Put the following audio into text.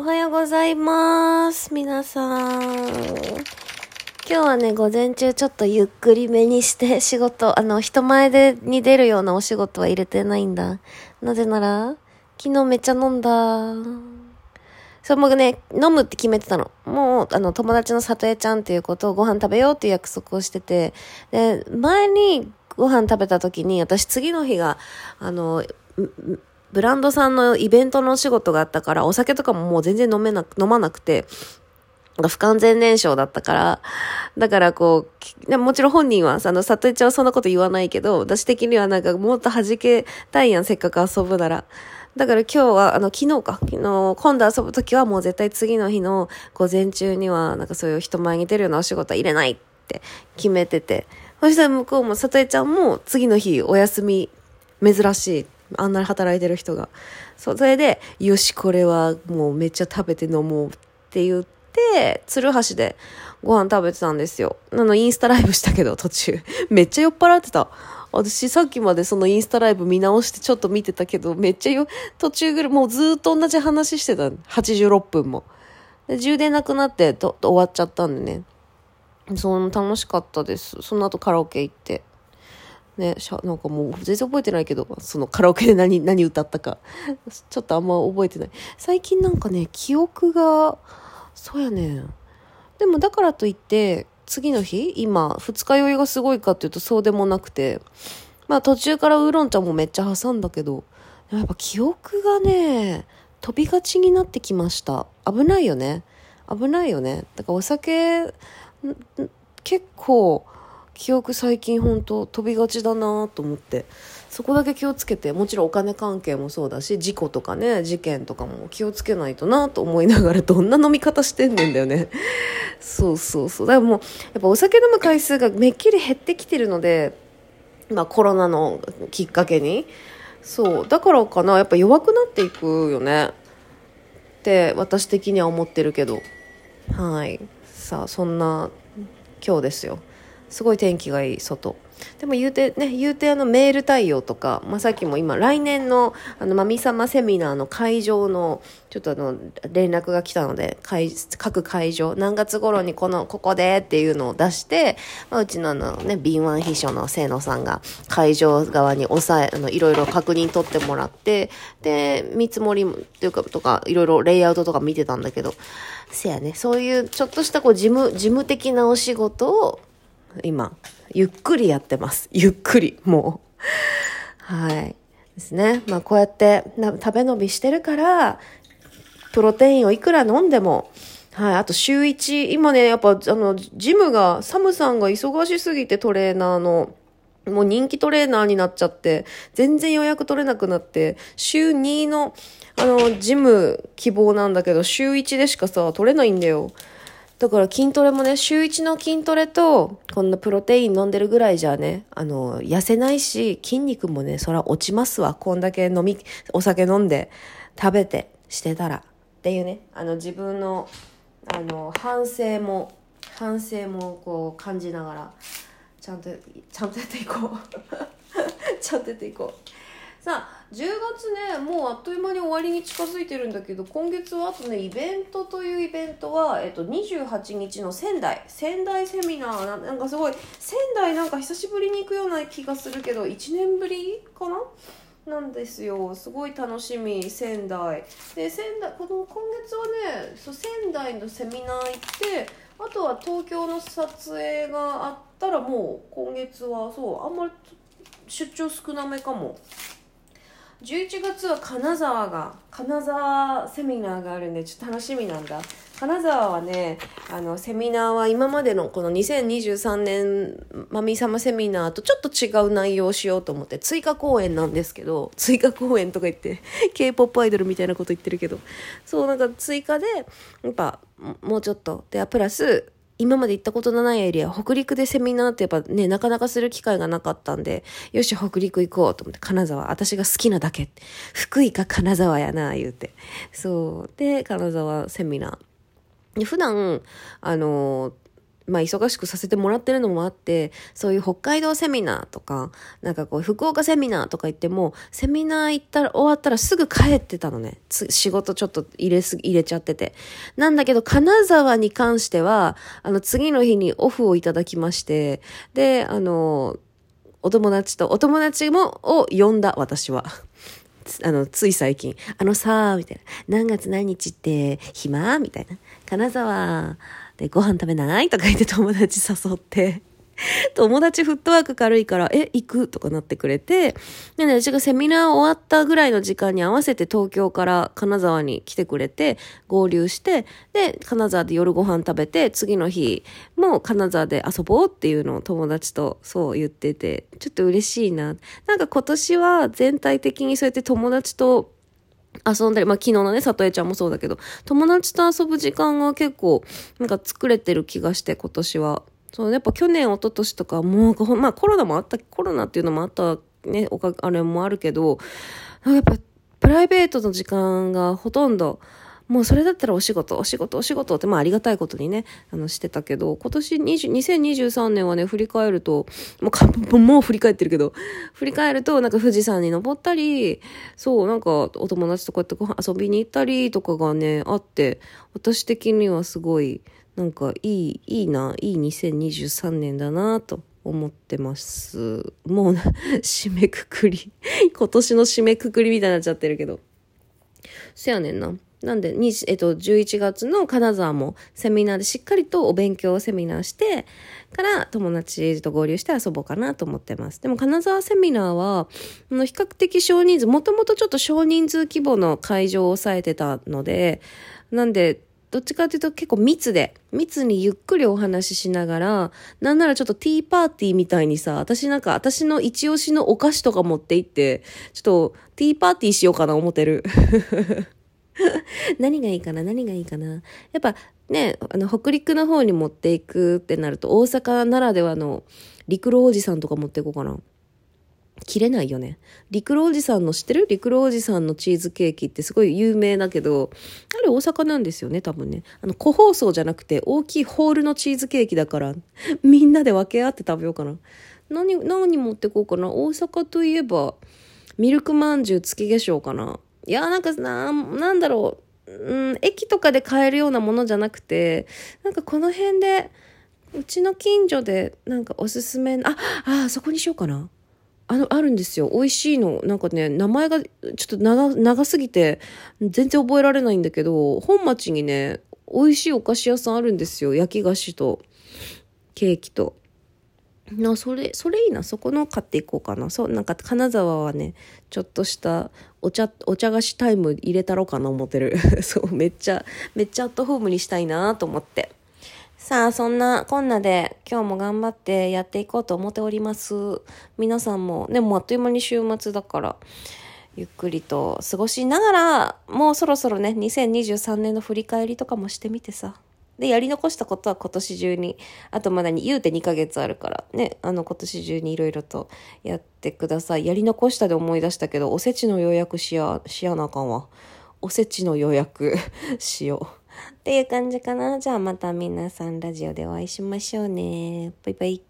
おはようございます。皆さん。今日はね、午前中ちょっとゆっくりめにして仕事、あの、人前でに出るようなお仕事は入れてないんだ。なぜなら、昨日めっちゃ飲んだ。そう、僕ね、飲むって決めてたの。もう、あの、友達の里江ちゃんっていうことをご飯食べようっていう約束をしてて、で、前にご飯食べた時に、私次の日が、あの、ブランドさんのイベントのお仕事があったから、お酒とかももう全然飲めな、飲まなくて、不完全燃焼だったから、だからこう、もちろん本人は、あの、里江ちゃんはそんなこと言わないけど、私的にはなんかもっと弾けたいやん、せっかく遊ぶなら。だから今日は、あの、昨日か、昨日、今度遊ぶときはもう絶対次の日の午前中には、なんかそういう人前に出るようなお仕事は入れないって決めてて。そしたら向こうも、里江ちゃんも次の日お休み、珍しいって。あんなに働いてる人が。そ、れで、よし、これはもうめっちゃ食べて飲もうって言って、鶴橋でご飯食べてたんですよ。あの、インスタライブしたけど、途中。めっちゃ酔っ払ってた。私さっきまでそのインスタライブ見直してちょっと見てたけど、めっちゃよ、途中ぐらい、もうずっと同じ話してた。86分も。で充電なくなってと終わっちゃったんでね。その楽しかったです。その後カラオケ行って。ね、しゃなんかもう全然覚えてないけど、そのカラオケで何、何歌ったか。ちょっとあんま覚えてない。最近なんかね、記憶が、そうやねでもだからといって、次の日今、二日酔いがすごいかっていうとそうでもなくて、まあ途中からウーロン茶もめっちゃ挟んだけど、やっぱ記憶がね、飛びがちになってきました。危ないよね。危ないよね。だからお酒、結構、記憶最近本当飛びがちだなと思って。そこだけ気をつけてもちろんお金関係もそうだし事故とかね事件とかも気をつけないとなと思いながらどんな飲み方してんねんだよね。そうそうそう。だからもうやっぱお酒飲む回数がめっきり減ってきてるのでまあコロナのきっかけに。そう。だからかな。やっぱ弱くなっていくよね。って私的には思ってるけど。はい。さあそんな今日ですよ。すごい天気がいい外。でも言うてね言うてあのメール対応とか、まあ、さっきも今来年のあのマミ様セミナーの会場のちょっとあの連絡が来たので各会場何月頃にこのここでっていうのを出して、まあ、うちのあのね敏腕秘書の清野さんが会場側に抑えあのいろいろ確認取ってもらってで見積もりというかとかいろいろレイアウトとか見てたんだけどせやねそういうちょっとしたこう事務事務的なお仕事を今、ゆっくりやってます。ゆっくり、もう。はい。ですね。まあ、こうやって食べ伸びしてるから、プロテインをいくら飲んでも、はい。あと週1、今ね、やっぱ、あの、ジムが、サムさんが忙しすぎてトレーナーの、もう人気トレーナーになっちゃって、全然予約取れなくなって、週2の、あの、ジム希望なんだけど、週1でしかさ、取れないんだよ。だから筋トレもね、週1の筋トレと、こんなプロテイン飲んでるぐらいじゃね、あの、痩せないし、筋肉もね、そら落ちますわ。こんだけ飲み、お酒飲んで、食べて、してたら。っていうね、あの、自分の、あの、反省も、反省もこう感じながら、ちゃんと、ちゃんとやっていこう。ちゃんとやっていこう。さあ10月ねもうあっという間に終わりに近づいてるんだけど今月はあとねイベントというイベントは、えっと、28日の仙台。仙台セミナー。なんかすごい仙台なんか久しぶりに行くような気がするけど1年ぶりかな？なんですよ。すごい楽しみ仙台。で仙台この今月はねそう仙台のセミナー行ってあとは東京の撮影があったらもう今月はそうあんまり出張少なめかも。11月は金沢が金沢セミナーがあるんでちょっと楽しみなんだ。金沢はねあのセミナーは今までのこの2023年マミー様セミナーとちょっと違う内容をしようと思って追加公演なんですけど追加公演とか言って k p o p アイドルみたいなこと言ってるけど。そうなんか追加でやっぱもうちょっと。でプラス今まで行ったことのないエリア、北陸でセミナーってやっぱね、なかなかする機会がなかったんで、よし、北陸行こうと思って、金沢、私が好きなだけ。福井か金沢やな、言うて。そう。で、金沢セミナー。普段、あの、まあ忙しくさせてもらってるのもあって、そういう北海道セミナーとか、なんかこう福岡セミナーとか行っても、セミナー行ったら終わったらすぐ帰ってたのね。仕事ちょっと入れすぎ、入れちゃってて。なんだけど、金沢に関しては、あの次の日にオフをいただきまして、で、あの、お友達と、お友達も、を呼んだ、私は。あの、つい最近、あのさみたいな。何月何日って、暇？みたいな。金沢でご飯食べないとか言って友達誘って。友達フットワーク軽いから、え、行くとかなってくれて、でね、私がセミナー終わったぐらいの時間に合わせて東京から金沢に来てくれて、合流して、で、金沢で夜ご飯食べて、次の日も金沢で遊ぼうっていうのを友達とそう言ってて、ちょっと嬉しいな。なんか今年は全体的にそうやって友達と遊んだり、まあ昨日のね、里江ちゃんもそうだけど、友達と遊ぶ時間が結構、なんか作れてる気がして、今年は。そう、やっぱ去年、一昨年とか、もう、まあコロナもあった、コロナっていうのもあった、ね、おか、あれもあるけど、やっぱ、プライベートの時間がほとんど、もうそれだったらお仕事、お仕事、お仕事って、まあありがたいことにね、あの、してたけど、今年20 2023年はね、振り返ると、もうか、もう振り返ってるけど、振り返ると、なんか富士山に登ったり、そう、なんかお友達とこうやって遊びに行ったりとかがね、あって、私的にはすごい、なんかいい、いいな、いい2023年だなと思ってます。もう、締めくくり。今年の締めくくりみたいになっちゃってるけど。せやねんな。なんで、にえっと、11月の金沢もセミナーでしっかりとお勉強セミナーして、から友達と合流して遊ぼうかなと思ってます。でも金沢セミナーは、あの比較的少人数、もともとちょっと少人数規模の会場を抑えてたので、なんで、どっちかというと結構密で、密にゆっくりお話ししながら、なんならちょっとティーパーティーみたいにさ、私なんか私の一押しのお菓子とか持って行って、ちょっとティーパーティーしようかな思ってる。何がいいかな何がいいかなやっぱね、あの、北陸の方に持っていくってなると、大阪ならではの陸路おじさんとか持っていこうかな。切れないよね。陸路おじさんの知ってる？陸路おじさんのチーズケーキってすごい有名だけど、あれ大阪なんですよね、多分ね。あの、個包装じゃなくて大きいホールのチーズケーキだから、みんなで分け合って食べようかな。何、何持ってこうかな。大阪といえば、ミルクまんじゅう月化粧かな。いや、なんかな、なんだろう。うん、駅とかで買えるようなものじゃなくて、なんかこの辺で、うちの近所でなんかおすすめあ、あ、そこにしようかな。あの、あるんですよ。美味しいの。なんかね、名前がちょっと長、長すぎて、全然覚えられないんだけど、本町にね、美味しいお菓子屋さんあるんですよ。焼き菓子と、ケーキと。な、それ、それいいな。そこの買っていこうかな。そう、なんか金沢はね、ちょっとしたお茶、お茶菓子タイム入れたろうかな思ってる。そう、めっちゃ、めっちゃアットホームにしたいなと思って。さあ、そんなこんなで今日も頑張ってやっていこうと思っております。皆さんも、ね、もうあっという間に週末だから、ゆっくりと過ごしながら、もうそろそろね、2023年の振り返りとかもしてみてさ。で、やり残したことは今年中に、あとまだに言うて2ヶ月あるから、ね、あの今年中にいろいろとやってください。やり残したで思い出したけど、おせちの予約しや、しやなあかんわ。おせちの予約 しよう。っていう感じかな。じゃあまた皆さんラジオでお会いしましょうね。バイバイ。